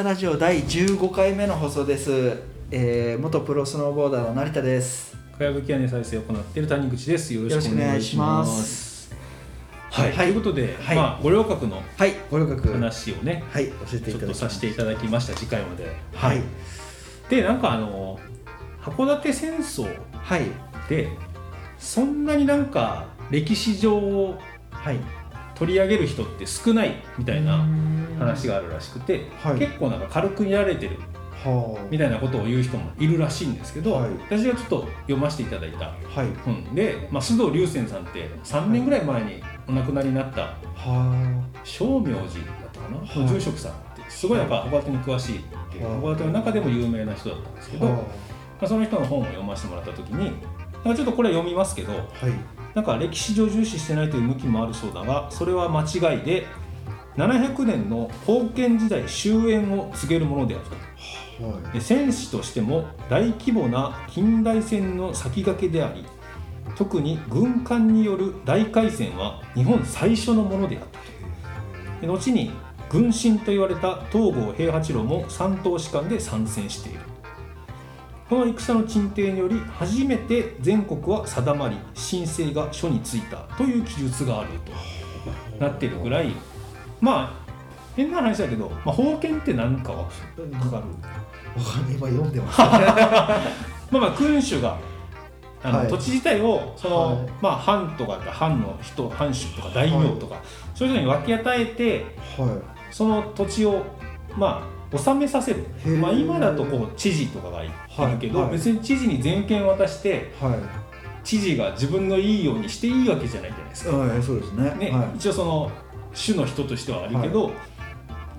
田ラジオ第15回目の放送です、えー、元プロスノーボーダーの成田です。かやぶき屋根再生を行っている谷口です。よろしくお願いします。はい、はい。ということで、はい。まあ五稜郭の話をねはい。教えていちょったとだきます。させていただきました。次回まで。はい。でなんかあの函館戦争はい。でそんなになんか歴史上をはい取り上げる人って少ないみたいな話ががあるらしくて、はい。結構なんか軽く見られてるはみたいなことを言う人もいるらしいんですけど、はい。私がちょっと読ませていただいたあはい。本で、まあ、須藤龍泉さんって3年ぐらい前にお亡くなりになったは正明寺だったかな、はい。住職さんってすごいやっぱ函館に詳しいっていうはい。函館の中でも有名な人だったんですけど、まはあ、その人の本を読ませてもらった時にちょっとこれ読みますけどはいなんか歴史上重視してないという向きもあるそうだがそれは間違いで700年の封建時代終焉を告げるものであると。はい。で戦士としても大規模な近代戦の先駆けであり特に軍艦による大海戦は日本最初のものであったと。で後に軍神と言われた東郷平八郎も三等士官で参戦しているこの戦の鎮定により初めて全国は定まり神聖が書についたという記述があるとなっているぐらいまあ変な話だけど、まあ、封建って何かはかかる？わかんない。今読んでます、ね、まあまあ君主があの、はい。土地自体をその、はい。まあ藩とか藩の人藩主とか大名とか、そういう人に分け与えてはその土地をまあ治めさせる。まあ、今だとこう知事とかがいるけど、別に知事に全権渡していはい。知事が自分のいいようにしていいわけじゃないじゃないですか。はいそうですね。ねはい。一応その主の人としてはあるけど、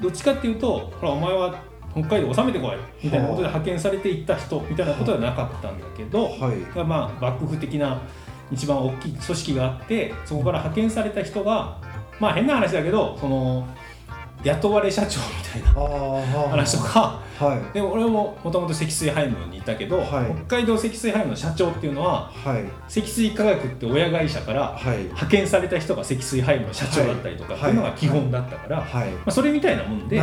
どっちかっていうとほらお前は北海道治めてこいみたいなことで派遣されていった人みたいなことはなかったんだけど、はい。がまあ幕府的な一番大きい組織があってそこから派遣された人がまあ変な話だけどその雇われ社長みたいな話とか。はい。で俺ももともと積水ハイムにいたけど、はい。北海道積水ハイムの社長っていうのははい。積水化学って親会社からはい。派遣された人が積水ハイムの社長だったりとかはいっていうのが基本だったから、まはい。あ、それみたいなもんで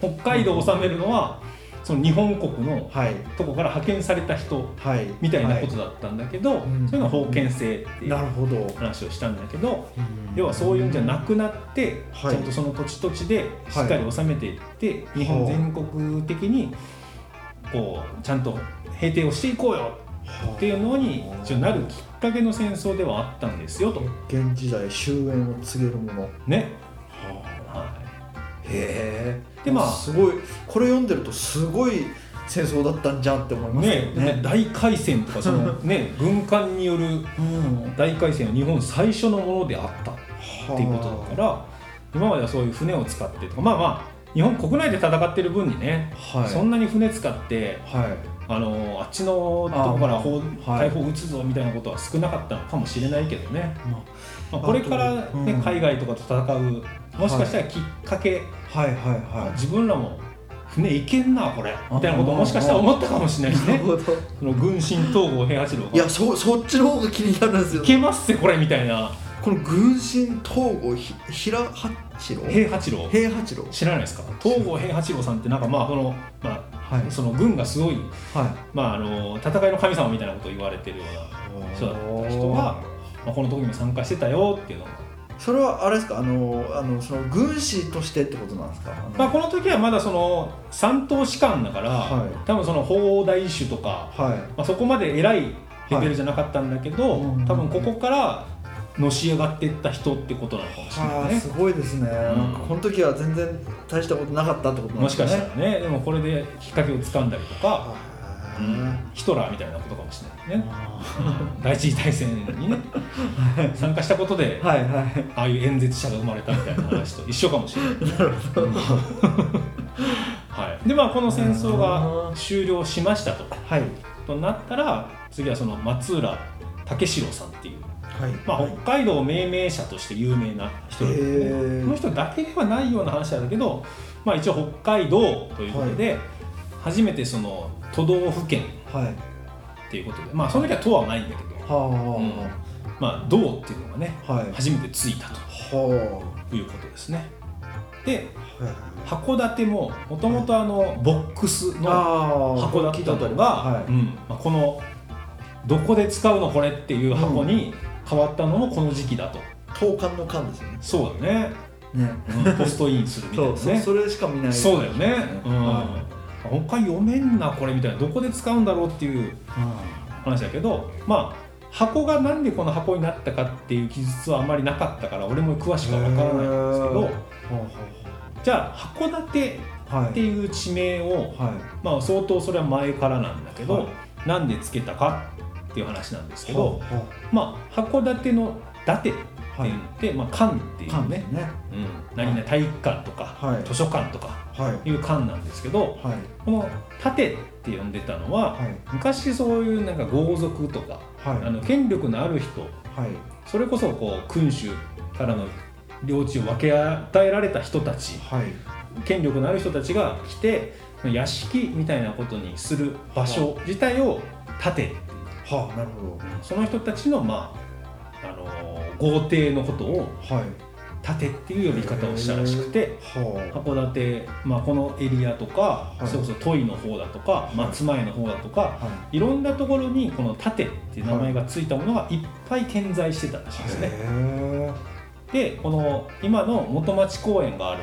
北海道を治めるのはその日本国のはい。とこから派遣された人はい。みたいなことだったんだけど、んそういうのは封建制っていうなるほど。話をしたんだけど、要はそういうんじゃなくなって、はい。ちゃんとその土地土地でしっかり治めていって、日本全国的にこうちゃんと平定をしていこうよっていうのに一応なるきっかけの戦争ではあったんですよと。現時代終焉を告げるもの。ね。ははへえでまあすごいこれ読んでるとすごい戦争だったんじゃんって思いい、ますよね。ね大海戦とかそのね軍艦によるうん。大海戦は日本最初のものであったっていうことだから今まではそういう船を使ってとかまあまあ日本国内で戦ってる分にね、はい。そんなに船使ってはい。あのあっちのとこから砲あはい。大砲撃つぞみたいなことは少なかったのかもしれないけどね、ままあ、これから、ねうん。海外とかと戦うもしかしたらきっかけ、あはい。はい。あは自分らも船いけんなこれみたいなことをもしかしたら思ったかもしれないしね。その軍神東郷平八郎。がいやそそっちの方が気になるんですよ。いけますってこれみたいな。この軍神東郷ひ平八郎？平八郎。平八郎。知らないですか？東郷平八郎さんってなんかまあその、まはい。あ、その軍がすごい、はまあ、あの戦いの神様みたいなことを言われてるようない人だった人が、まあ、この時に参加してたよっていうの。が、それはあれですか？あのあのその軍師としてってことなんですか？まあ、この時はまだその三等士官だから、はい。多分その砲台手とか、はい。まあ、そこまで偉いレベルじゃなかったんだけど、うん多分ここからのし上がっていった人ってことなのかもしれないね。はあす。ごいですね、なんかこの時は全然大したことなかったってことなんですかね。もしかしたらね。でもこれできっかけをつかんだりとか、ヒトラーみたいなことかもしれないね。あ 第一次大戦にね参加したことでーはいはい。ああいう演説者が生まれたみたいな話と一緒かもしれない。なるほど。はい、でまあこの戦争が終了しましたと。はい。となったら次はその松浦武四郎さんっていう、はい。まあ、はい。北海道命名者として有名な人でね。ー。この人だけではないような話なんだけど、まあ、一応北海道ということで、初めてその都道府県はい。っていうことでまあその時は都はないんだけど、はまあ道っていうのがねあはい。初めてついたとはいうことですね。で函館ももともとあのボックスのあー箱だったのが、はい。うん。まあ、このどこで使うのこれっていう箱に変わったのもこの時期だと、投函の缶ですよね。そうだね、ね。うん。ポストインするみたいなね。そそれしか見ない。そうだよね、うん。は他読めんなこれみたいなどこで使うんだろうっていう話だけどまあ箱がなんでこの箱になったかっていう記述はあんまりなかったから俺も詳しくは分からないんですけどへじゃあ函館はい。っていう地名を、はい。まあ、相当それは前からなんだけど、はい。なんでつけたかっていう話なんですけど、はまあ、函館の「伊達」って言って、まあ、館っていうね缶ねね。うん、何々体育館とか、はい。図書館とかはい。いう館なんですけどはい。この「盾」って呼んでたのは、はい。昔そういうなんか豪族とか、はい。あの権力のある人はい。それこそこう君主からの領地を分け与えられた人たちはい。権力のある人たちが来て屋敷みたいなことにする場所自体を盾っていう。はあなるほその人たちのまあ、あのー豪邸のことを盾っていう呼び方をしたらしくては函館、まあ、このエリアとか、い。それこそ都井の方だとかい松前の方だとか、い。ろんなところにこの盾っていう名前がついたものがいっぱい点在してたらしいですね。へでこの今の元町公園がある、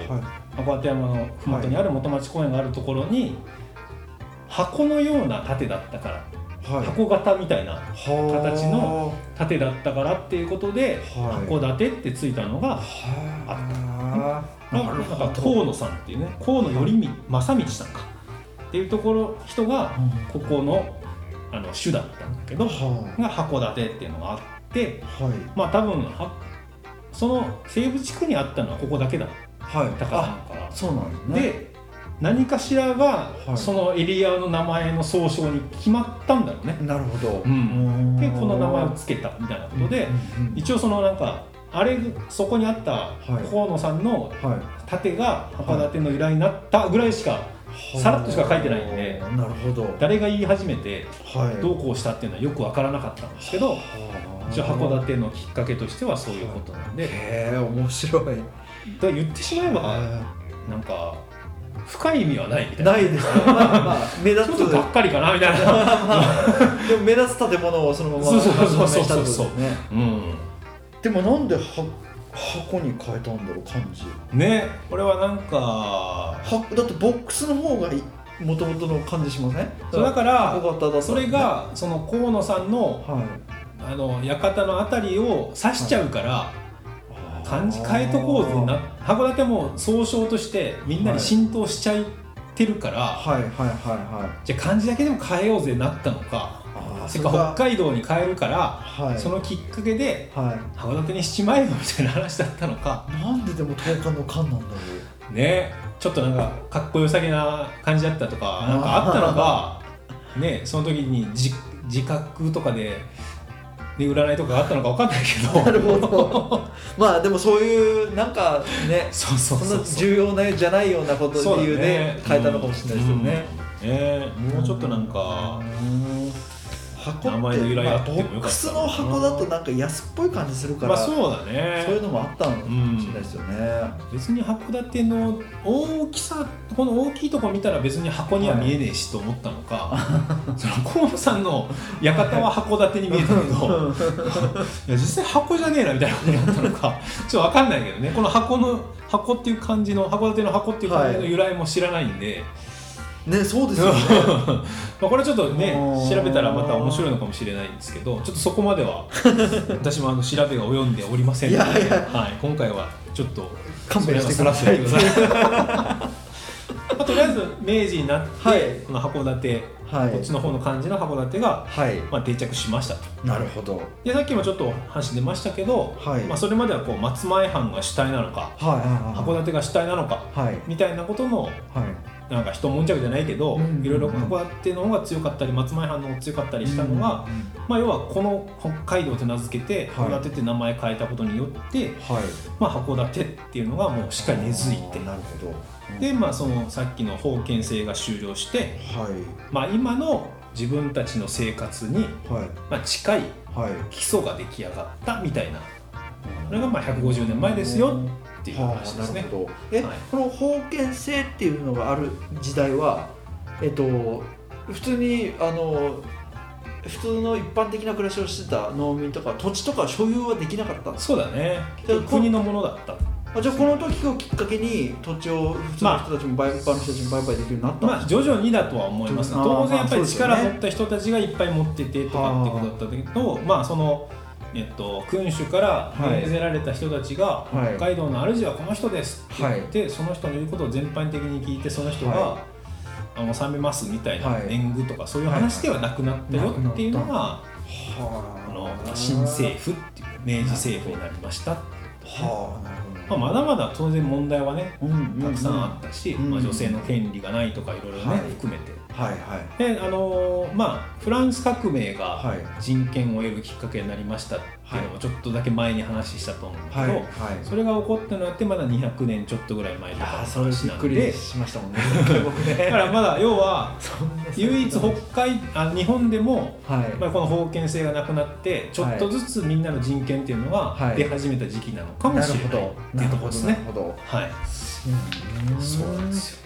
函館山の麓にある元町公園があるところに、箱のような盾だったから、はい箱型みたいなはあ。形の盾だったからっていうことで、はい。函館ってついたのが、はあ。なんか河野さんっていうね河野頼み正道さんかっていうところ人がここのあの主だったんだけどはが函館っていうのがあってまあ多分はその西部地区にあったのはここだけだっはいたから。そうなんですね。で何かしらがはい。そのエリアの名前の総称に決まったんだろうね。なるほど。うん。ででこの名前を付けたみたいなことで一応そのなんかあれそこにあったはい。河野さんのはい。盾が函館の由来になったぐらいしかさらっとしか書いてないんでなるほど。誰が言い始めてはい。どうこうしたっていうのはよくわからなかったんですけどはあ。一応函館のきっかけとしてはそういうことなんで。へえ面白い。だ言ってしまえばなんか深い意味はないみたいな。ないですね。まあまあ目立つ。ちょっとがっかりかなみたいな。でも目立つ建物をそのままそうそうそうそう証明したってことですね。うん。でもなんでは箱に変えたんだろう漢字。ねこれはなんかはだってボックスの方がもともとの感じしません？そうだからそれがその河野さんのはい。あの館のあたりを指しちゃうから、漢字変えとこうぜな函館も総称としてみんなに浸透しちゃってるから、はいはいはいはい。じゃあ漢字だけでも変えようぜなったのか。あーそれか北海道に変えるから、はい。そのきっかけでは函館にしちまえよみたいな話だったのか。いなんででも東館の館なんだろねちょっとなんかかっこよさげな感じだったとかなんかあったのか。ねその時に自自覚とかで、ね、占いとかがあったのかわかんないけど。う なるほど。まあでもそういうなんかねそうそうそんな重要なじゃないようなこと理由で変えたのかもしれないですよね。うん。ねもうちょっとなんか。うん箱って名前の由来あってもよかったまあボックスの箱だとなんか安っぽい感じするから、まあそうだね。そういうのもあったのかもしれないですよね。別に函館の大きさこの大きいとこ見たら別に箱には見えねえしと思ったのか、その河野さんの館は函館に見えたけど。いや実際箱じゃねえなみたいなことになったのか。ちょっと分かんないけどね。この箱の箱っていう漢字の函館の箱っていう漢字の由来も知らないんで、ねそうですよね。まあこれちょっとねうん調べたらまた面白いのかもしれないんですけどちょっとそこまでは 私もあの調べが及んでおりませんのでいやいや。はい、今回はちょっと勘弁してください。あとりあえず明治になって、はい。この函館、はい。こっちの方の漢字の函館が、はい。まあ、定着しましたと。なるほど。でさっきもちょっと話出ましたけど、はい。まあ、それまではこう松前藩が主体なのか函館が主体なのかみたいなことのはい。なんか一悶着じゃないけど、うんいろいろ函館の方が強かったり松前藩の方が強かったりしたのが、まあ、要はこの北海道って名付けてはい。函館って名前変えたことによって、はい。まあ、函館っていうのがもうしっかり根付いて。なるほど。で、まあ、そのさっきの封建制が終了して、はい。まあ、今の自分たちの生活に、はい。まあ、近いはい。基礎が出来上がったみたいな。これがまあ150年前ですよっていう話ですね。はあなるほど。え、はい。この封建制っていうのがある時代はえっと普通にあの普通の一般的な暮らしをしてた農民とか土地とか所有はできなかったんですそうだね。国のものだった。あじゃあこの時をきっかけに土地を普通の人たちも売、一般の人たちも売買できるようになったんまあですか、徐々にだとは思います当然やっぱり力を持った人たちがいっぱい持っててとかってことだったんだけどまあそのえっと、君主から命ぜられた人たちが、はい。北海道の主はこの人ですって言って、その人の言うことを全般的に聞いてその人が、はあの納めますみたいなはい。年貢とかそういう話ではなくなったよっていうのが、はあの新政府っていう明治政府になりました、はあなるほど。まあ、まだまだ当然問題はねたくさんあったし、うん。まあ、女性の権利がないとかいろいろね、はい。含めてはいはい。であのーまあフランス革命がはい。人権を得るきっかけになりましたっていうのもちょっとだけ前に話したと思うんだけど、はいはい。それが起こったのってまだ200年ちょっとぐらい前とかの話っくりなんで。しましたもんね。だからまだ要は唯一北海あ日本でも、はい。まあ、この封建制がなくなってちょっとずつみんなの人権っていうのがはい。出始めた時期なのかもしれないっていうところですね。なるほど。はい、うんそうなんですよ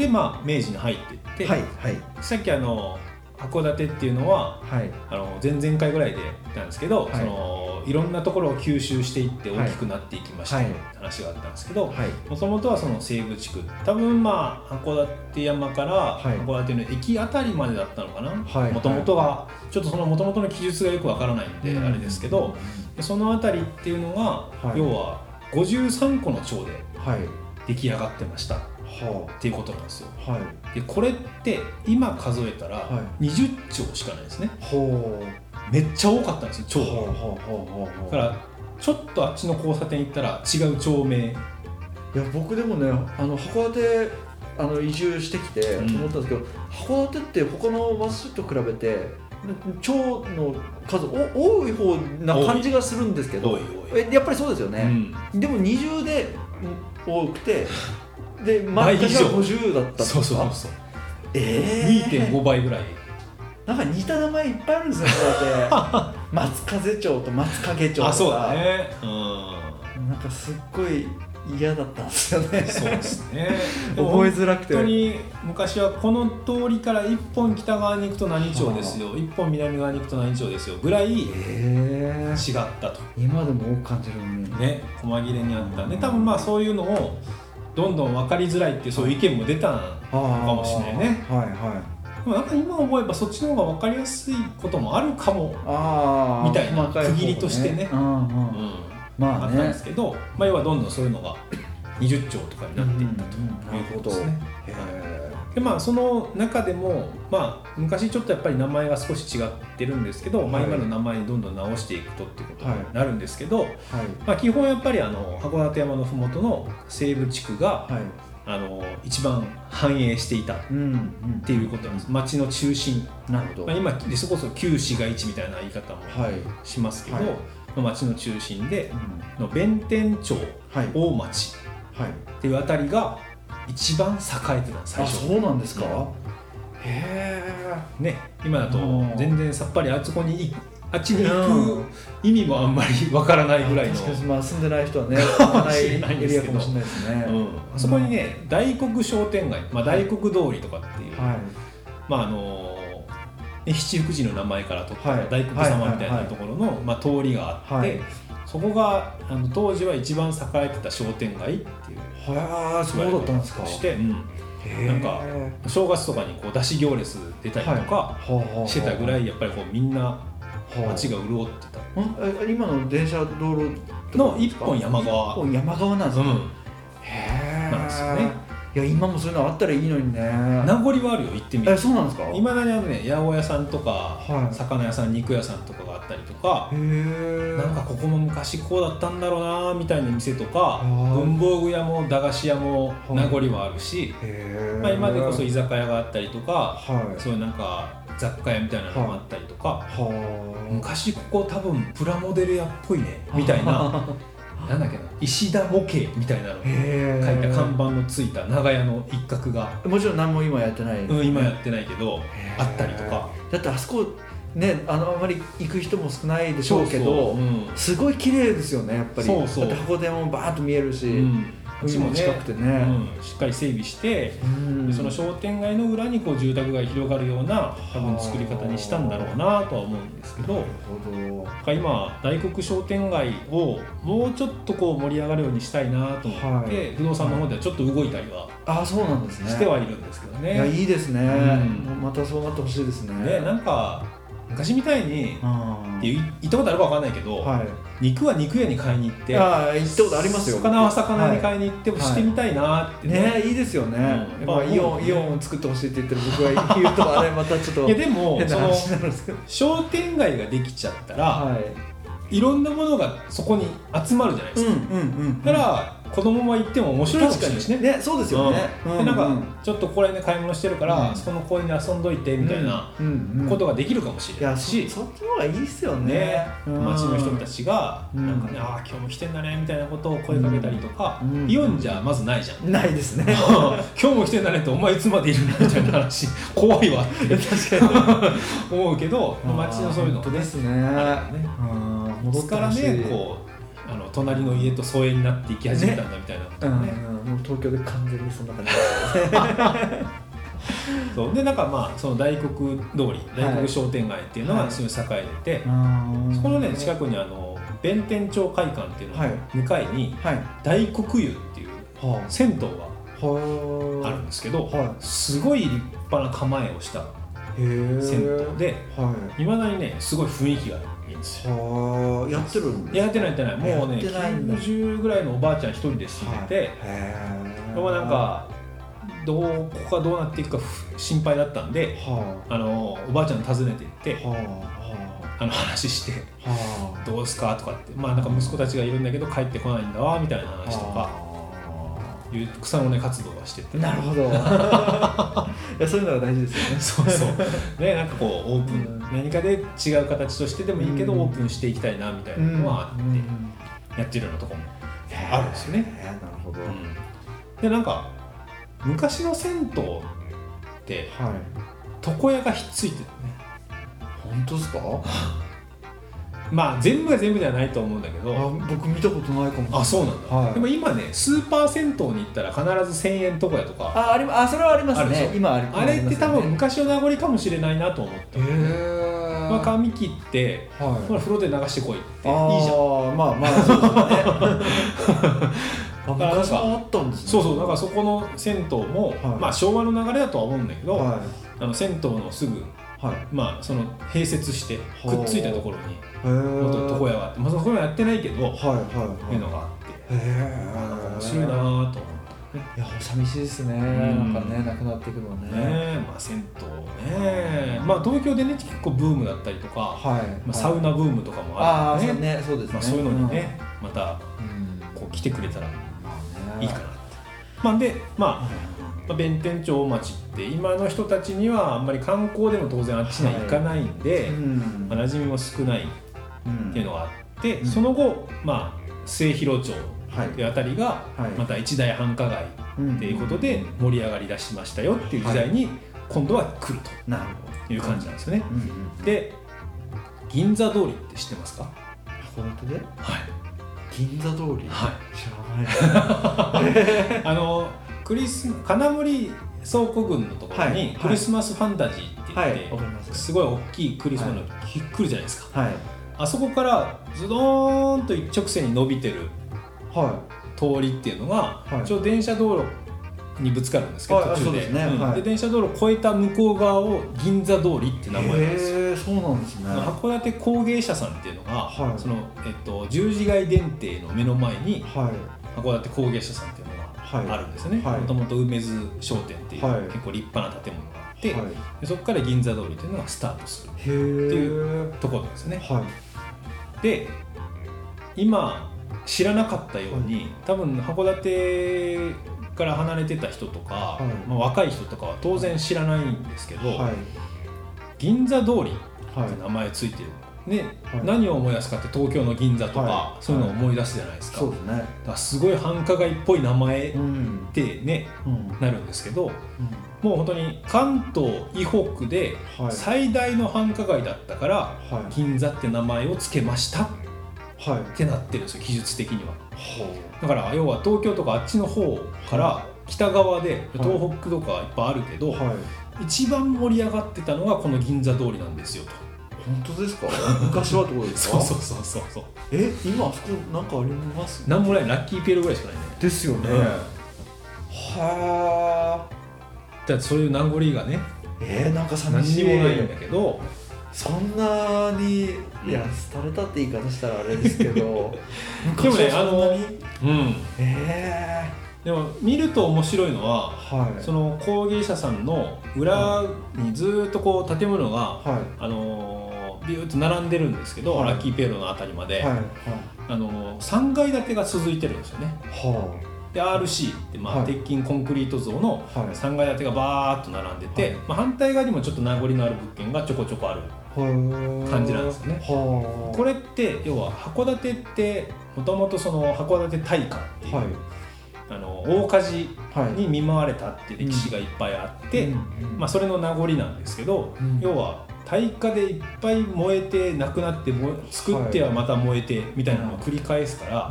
でまあ明治に入っていって、はいはい。さっきあの函館っていうのははい。あの前々回ぐらいで言ったんですけど、はい。い、そのいろんなところを吸収していって大きくなっていきましたはい。って話があったんですけどはい。もともとはその西部地区多分まあ函館山からはい。函館の駅あたりまでだったのかなはい。もともとがちょっとそのもともとの記述がよくわからないんでうん。あれですけどでそのあたりっていうのが、はい。要は53個の町ではい。出来上がってましたっはていうことなんですよ。あはい。でこれって今数えたらは20町しかないですね。ほうめっちゃ多かったんですよ町がほうほうほうほうほうだからちょっとあっちの交差点行ったら違う町名。いや僕でもねあの函館あの移住してきてうん。思ったんですけど、函館って他の町と比べて町の数お多い方な感じがするんですけどえやっぱりそうですようね、ん。でも20でうん多くて で倍以上。毎回が50だったんですか？そうそうそうそう。えー、2.5倍ぐらい。なんか似た名前いっぱいあるんですよ函館 松風町と松影町とか。あそうだね。うん。なんかすっごい嫌だったんですよね。そうですね。覚えづらくて。本当に昔はこの通りから一本北側に行くと何町ですよ。一本南側に行くと何町ですよぐらい違っえー、たと。今でも多く感じるのにね。細切れにあった。んで多分まあそういうのをどんどん分かりづらいっていうそういう意見も出たのかもしれないねはいはい。でもなんか今思えばそっちの方が分かりやすいこともあるかも、みたいな区切りとしてね。うんうん。うんまあね。あったんですけど、まあ、要はどんどんそういうのが20兆とかになっていったということですね。へでまあその中でも、まあ、昔ちょっとやっぱり名前が少し違ってるんですけど、まあ、はい。今の名前にどんどん直していくとっていうことになるんですけど、ーはい。まあ、基本やっぱりあの函館山の麓の西部地区が、はい。あの一番繁栄していたっうんうん。ていうことなんです。町の中心、なるほど。まあ、今でそこそ旧市街地みたいな言い方もはい。しますけど、はい。まあ町の中心でうん。の弁天町はい。大町はい。っていうあたりが一番栄えてた最あ初そうなんですか？うんへね今だとうん。全然さっぱりあそこにいあっちにえ行く意味もあんまりわからないぐらいの、まあ住んでない人はね かも知らないエリアかもしれないですね。うん、あそこにね大黒商店街、まあ、大黒通りとかっていう、はい。まああのね七福神の名前から取ったはい。大黒様みたいなところの、まあ、通りがあって、はいそこがあの当時は一番栄えてた商店街っていうはあそうだったんですか。して、うんなんか正月とかにこう出し行列出たりとかしてたぐらいやっぱりこうみんなはあ街が潤ってた。んえ今の電車道路の一本山側。一本山側なんですか、うん、へえなんですよね。いや今もそういうのあったらいいのにね。名残はあるよ行ってみえるそうなんですか？いまだにあのね八百屋さんとか、はい。魚屋さん肉屋さんとかったりとかなんかここも昔こうだったんだろうなみたいな店とかー。文房具屋も駄菓子屋もはい。名残はあるし、まあ、今でこそ居酒屋があったりとかはい。そういうなんか雑貨屋みたいなのもあったりとか、はあ。昔ここ多分プラモデル屋っぽいねみたいな なんだっけな石田模型みたいなの書いた看板のついた長屋の一角が、もちろん何も今やってない、うん、今やってないけどあったりとか。だってあそこねあのあまり行く人も少ないでしょうけどそうん。すごい綺麗ですよねやっぱり。そうそう。箱根もバーッと見えるし、うん。海も近くてね、うん。しっかり整備して、その商店街の裏にこう住宅街広がるような多分作り方にしたんだろうなとは思うんですけどなるほど。だから今大黒商店街をもうちょっとこう盛り上がるようにしたいなと思って、はい。不動産の方ではちょっと動いたりはあそうなんですね。してはいるんですけどね。いやいいですね、うん。またそうなってほしいですね。ねなんか昔みたいにあっていう行ったことあるかわかんないけど、はい。肉は肉屋に買いに行ってああ行ったことありますよ魚は魚にい買いに行ってもしてみたいなってね,、ねいいですよね、うん。やっぱイオンイオンを作ってほしいって言ってる僕が言うとあれまたちょっといやでも変なその話になるんですけど。商店街ができちゃったら、はいい、ろんなものがそこに集まるじゃないですか、うんうんうんだから子供も行っても面白いかもしれないしね。ね。そうですよね、でなんかちょっとこれで買い物してるから、うん。そこの公園で遊んどいてみたいなことができるかもしれないし、そっちの方がいいっすよね。街の人たちがうん。なんかね、ああ今日も来てんだねみたいなことを声かけたりとか、うん。イオンじゃまずないじゃん、ないですね。今日も来てんだねってお前いつまでいるのみたいな話。怖いわって。確かに。思うけど街のそういうのですね。ねうん戻そこからねこうあの隣の家と疎遠になっていき始めたんだみたいな。もう東京で完全にそんな感じ。ですねそう。でなんかまあその大黒通り大黒商店街っていうのはい。がすごい栄えてて、うん。そこのね近くにあの弁天町会館っていうののはい。向かいにはい。大黒湯っていうは銭湯があはあるんですけど、はすごい立派な構えをした銭湯ではい。まだにねすごい雰囲気がいいんですよ。はあやってるんですやってないやってない。もうねやってないんだ。90ぐらいのおばあちゃん一人で住んでて、でもなんかどうここがどうなっていくかふ心配だったんではあのおばあちゃん訪ねて行ってあはあの話してあは「どうすか?」とかってまあなんか息子たちがいるんだけど帰ってこないんだわみたいなあ話とかいう草の根活動はしてて。なるほど。いやそういうのが大事ですよね。そうそう。ねなんかこうオープン、うん。何かで違う形としてでもいいけど、うん。オープンしていきたいなみたいなのはあって、やってるようなとこも、あるんですよね。なるほど、でなんか昔の銭湯ってはい。床屋がひっついてるね。本当ですか？まあ全部が全部ではないと思うんだけど。あ僕見たことないかも。あそうなんだ、はい。でも今ねスーパー銭湯に行ったら必ず1000円床屋とか。あありまあそれはありますね。今ありあれって多分昔の名残かもしれないなと思って、へえまあ、髪切ってはい。ほら風呂で流してこいって。いあいじゃん。ーまあまあそうですね。昔もあったんですね。そうそう。だからそこの銭湯も、はい。まあ昭和の流れだとは思うんだけど、はあの銭湯のすぐいはい。まあその併設してはあ。くっついたところに元床屋があって、まあ、そこはやってないけど、はいはいはい。いうのがあって、面白いなぁと思っていや寂しいですね、ん。なんかねなくなっていくのはね。ねえまあ銭湯ねまあ東京でね結構ブームだったりとか、はい、まあ、サウナブームとかもあるからね。ね。そうですね、まあ、そういうのにね、またうん、こう来てくれたらいいかなって。まあでまあまあ弁天町町って今の人たちにはあんまり観光でも当然あっちには行かないんで、うん。まあ、馴染みも少ないっうんていうのがあって、うん。その後まあ末広町はい。うあたりがはい。また一大繁華街うんっていうことで盛り上がりだしましたよっていう時代に今度は来るなるという感じなんですよね。うんうん、で銀座通りって知ってますか？函館で？はい、銀座通り、はい、知らない。あのクリス金森倉庫群のところはい。にクリスマスファンタジーって言はい。って、すすごい大きいクリスマスの木来るじゃないです。かはい。あそこからズドーンと一直線に伸びてるは通りっていうのが、はい。一応電車道路にぶつかるんですけど、はい。途中で。そうですね。はい。うんで電車道路を越えた向こう側を銀座通りってい名前なんですよ。そうなんですね。函館工芸社さんっていうのが、はい。そのえっと、十字街電停の目の前にはい。函館工芸社さんっていうあるんですよね。はい。もともと梅津商店っていう、はい。結構立派な建物があって、はい。でそこから銀座通りっていうのがスタートするへえところなんですよね。はい。で今知らなかったように、多分函館から離れてた人とか、はい。まあ、若い人とかは当然知らないんですけど、はい。銀座通りはい。って名前ついてるね、はい。何を思い出すかって東京の銀座とか、はい。そういうのを思い出すじゃないですか,、そうですね。だすごい繁華街っぽい名前っうん。てねうん。なるんですけどもう本当に関東以北ではい。最大の繁華街だったから、はい。銀座って名前を付けました。っはい。てなってるんですよ技術的には。はだから要は東京とかあっちの方から北側で東北とかいっぱいあるけど、はい。一番盛り上がってたのがこの銀座通りなんですよと本当ですか？昔はってことですか？そうそうそうそう。そうえ今あそこなんかあります？なんもないラッキーピエロぐらいしかないね。ですよね、うんはあ。だってそういう名残がね。えー、なんか寂何しい。にもないんだけど。そんなにいや廃れたって言い方したらあれですけど。でも昔ねはそんなに？うん。えでも見ると面白いのはえはい。その工芸者さんの裏にずーっとこう建物が、はい。あのービューッと並んでるんですけど、はい。ラッキーピエロのあたりまで、あのー3階建てが続いてるんですよね。はで RC って、まあはい。鉄筋コンクリート像のあはい。3階建てがバーッと並んでて、はい。まあ、反対側にもちょっと名残のある物件がちょこちょこあるはい感じなんですよね。はあ。これって要は函館ってもともとその函館大火っていう、はい。あの大火事はい。に見舞われたっていう歴史がいっぱいあって、うん。まあ、それの名残なんですけど、うん。要は大火でいっぱい燃えてなくなって作ってはまた燃えてみたいなのを繰り返すから、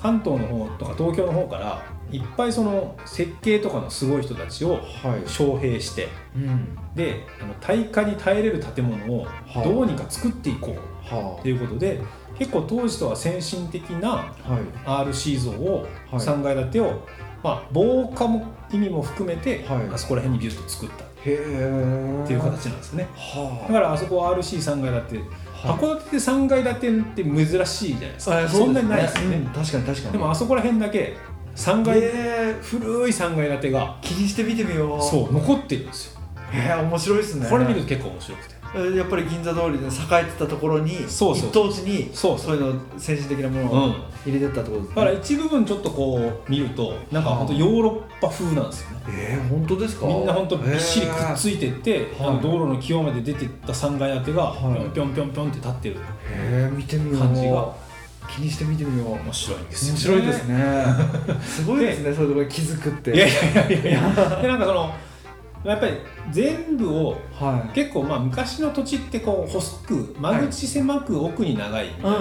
関東の方とか東京の方からいっぱいその設計とかのすごい人たちをはい。招聘してうん。であの大火に耐えれる建物をはあ。どうにか作っていこうはということで結構当時とは先進的な RC 像をはい。3階建てを、まあ、防火も意味も含めて、はい。あそこら辺にビュッと作ったっていう形なんですね。はだからあそこは RC3 階建て函館で3階建てって珍しいじゃないですか。あそんなにないですよね。うん確かに確かに。でもあそこら辺だけ3階、え古い3階建てがー、気にして見てみよう。そう残ってるんですよえー、面白いですね。これ見ると結構面白くて。えーやっぱり銀座通りで栄えてたところにそうそう。一等地にそうそう。いうの先進的なものをうん。入れてったってことですね、だから一部分ちょっとこう見るとなんか本当ヨーロッパ風なんですよね。えー、本当ですか？みんな本当びっしりくっついいてって、あはい。の道路の際まで出てった3階建てがはい。ぴょんぴょんぴょんって立ってる。えー、見てみよう。感じが。気にして見てみよう。面白いんですよ、面白いですね。すごいですねそういうところに気づくって。いやいやいやいや。でなんかそのやっぱり全部をは結構まあ昔の土地ってこう細く間口狭く奥に長いみいたいな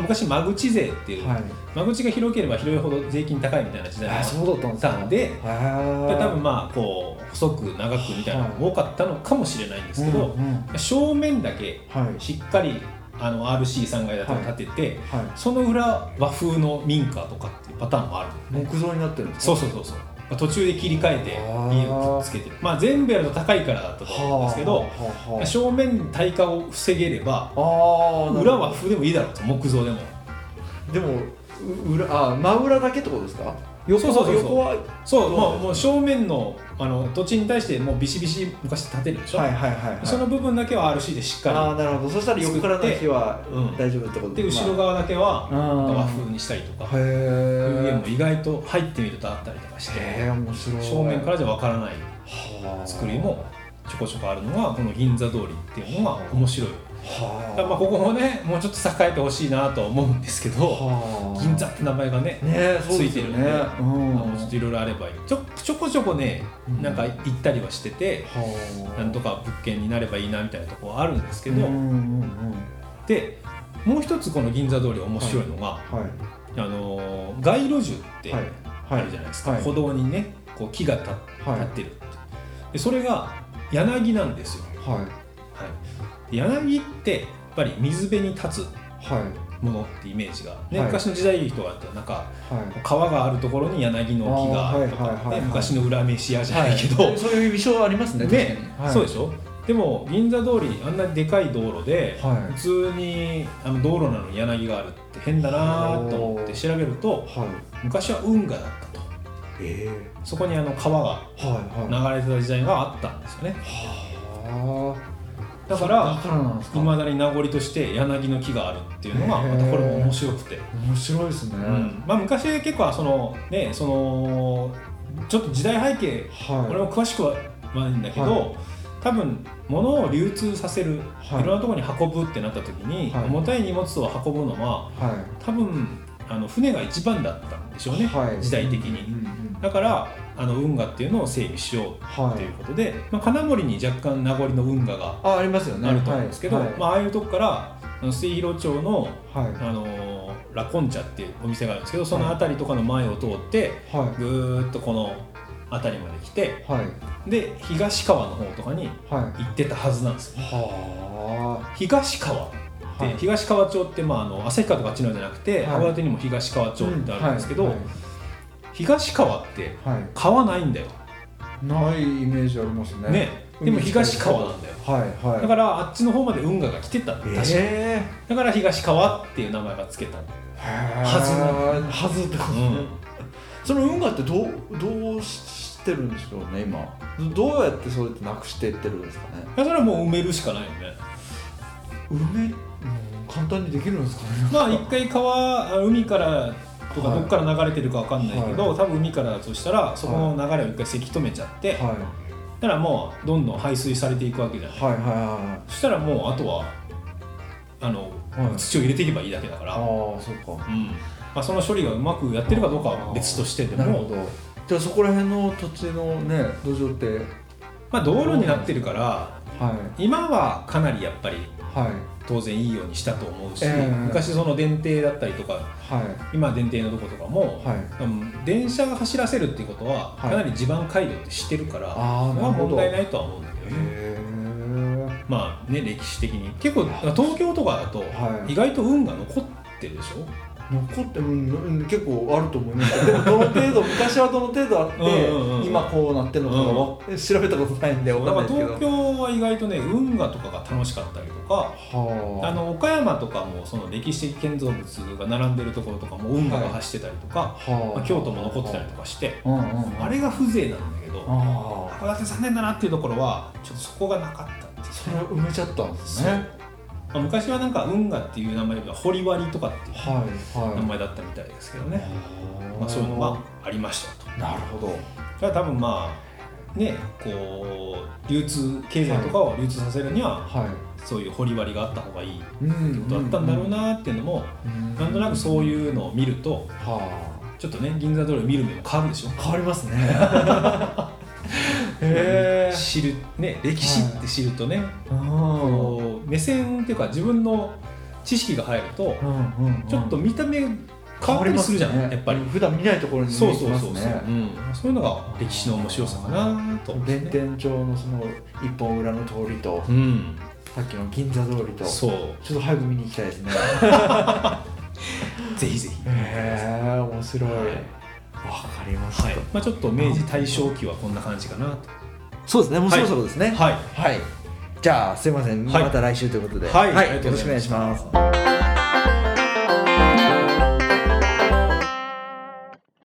昔間口税っていう、はい。間口が広ければ広いほど税金高いみたいな時代があったんで多分まあこう細く長くみたいなのが多かったのかもしれないんですけど、うんうん。正面だけはい。しっかりあの RC3 階建てを建てて、はい。その裏和風の民家とかっていうパターンもある木造になってるんですか？そうそうそうそうまあ途中で切り替えてあー。家をつけてる。まあ全部やると高いからだったと思うんですけど、はあはあ正面に耐火を防げれば裏は風でもいいだろうと木造でも。でもう裏あ真裏だけってことですか？横そうそうそうそう。横はそうもうもう正面のあの土地に対してもうビシビシ昔建てるでしょ、はいはいはい、はい、その部分だけは RC でしっかああなるほど。そしたら横からの火はうん。大丈夫ってことりで後ろ側だけはまあ。和風にしたりとか。へいう家えも意外と入ってみるとあったりとかして。へえ面白い。正面からじゃわからないはあ作りもちょこちょこあるのがこの銀座通りっていうのが面白いはだからまあここもねもうちょっと栄えてほしいなとは思うんですけどはあ。銀座って名前がねねついてるんでうん。ちょっといろいろあればいい。ちょちょこちょこねうん。なんか行ったりはしててはあ。なんとか物件になればいいなみたいなところはあるんですけど、うんうんうんでもう一つこの銀座通り面白いのが、はい。あのー街路樹ってはい。あるじゃないですか、はい。歩道にねこう木が立ってる、でそれが柳なんですよ、はい。はい、で柳ってやっぱり水辺に立つはい。ものってイメージが、ねはい。昔の時代人があったなんかはい。川があるところに柳の木があるとか、昔の裏飯屋じゃないけど、はい。そういう印象ありますねねそうでしょ？でも銀座通りあんなにでかい道路で、はい。普通にあの道路なのに柳があるって変だなと思って調べるとはい。昔は運河だったと。えそこにあの川が流れてた時代があったんですよね。はあだからいまだに名残として柳の木があるっていうのがまたこれも面白くて、面白いですね、うん。まあ、昔結構はそのねそのちょっと時代背景はい。俺も詳しくはないんだけど、は多分物を流通させる、はい。い、ろんなところに運ぶってなった時に、はい。重たい荷物を運ぶのはは多分あの船が一番だったんでしょうね、はい。時代的に。いうんうん。だからあの運河っていうのを整備しようはいとい。うことで、まあ、金森に若干名残の運河があありますよね。あると思うんですけど、はい。まあ、ああいうとこからあの末広町の、はい。あのーラコンチャっていうお店があるんですけどその辺りとかの前を通ってはい。ぐーっとこの辺りまで来てはい。で東川の方とかにはい。行ってたはずなんですよ。は東川って、はい。東川町って、まあ、あの旭川とかあっちのじゃなくてはい。函館にも東川町ってあるんですけど、はい東川ってはい。川ないんだよ。ないイメージありますね。ね。でも東川なんだよ。はいはい。だからあっちの方まで運河が来てたんだ確かにえだから東川っていう名前がつけたのえはずのはずってことね、うん。その運河ってどうどうしてるんでしょうね今。どうやってそうやってなくしていってるんですかね。それはもう埋めるしかないよね。埋め、うん、簡単にできるんですかね。まあ一回川あ海からとかはい。どっから流れてるかわかんないけど、多分海からだとしたらそこの流れを一回せき止めちゃって、はい。だからもうどんどん排水されていくわけじゃない。はいはいはそしたらもうあとはあの、はい。土を入れていけばいいだけだから、いああそっか。うん。まあ、その処理がうまくやってるかどうかは別としてでもなるほど。じゃあそこら辺の土地のね土壌ってまあ、道路になってるからはい。今はかなりやっぱりはい当然いいようにしたと思うし、ええ。昔その電停だったりとかはい。今電停のとことかも、はい。うん電車が走らせるっていうことははい。かなり地盤改良ってしてるから、ああまあ問題ないいとは思うんだけどね。まあね歴史的に。結構東京とかだとはい。意外と運が残ってるでしょ、残ってうんうん結構あると思います。でもどの程度 昔はどの程度あってうんうんうん今こうなってるのかがわ調べたことないんでわだかんないですけど。東京は意外とね運河とかが楽しかったりとかはあ。の岡山とかもその歴史的建造物が並んでるところとかも運河が走ってたりとか、はまあ、京都も残ってたりとかしてうんうんあれが風情なんだけどああ。函館残念だなっていうところはちょっとそこがなかったそれを埋めちゃったんですねまあ、昔はなんか運河っていう名前よりは堀割とかっていうはいはい。名前だったみたいですけどね、あー。まあ、そういうのがありましたと。なるほど。だから多分まあねこう流通経済とかを流通させるにははそういう堀割があった方がいいってことだったんだろうなっていうのもうんなんとなくそういうのを見るとはちょっとね銀座通りを見る目も変わるでしょ。あ変わりますね。知るね歴史って知るとね、うん。こう目線っていうか自分の知識が入るとうんうんちょっと見た目変わったりするじゃん、やっぱり。普段見ないところにそう見えますそうそうそう、ねう。ん、そういうのが歴史の面白さかなと思って弁ね、天町のその一本裏の通りとうん、さっきの銀座通りとちょそうっと早く見に行きたいですね。ぜひぜひ。へえ面白い。わ、はい。かりました、はい。まあ、ちょっと明治大正期はこんな感じかなと。そうですね。もうそろそろですね。はい。はいじゃあすいません、はい。また来週ということで、はい。ありがとうございよろしくお願いします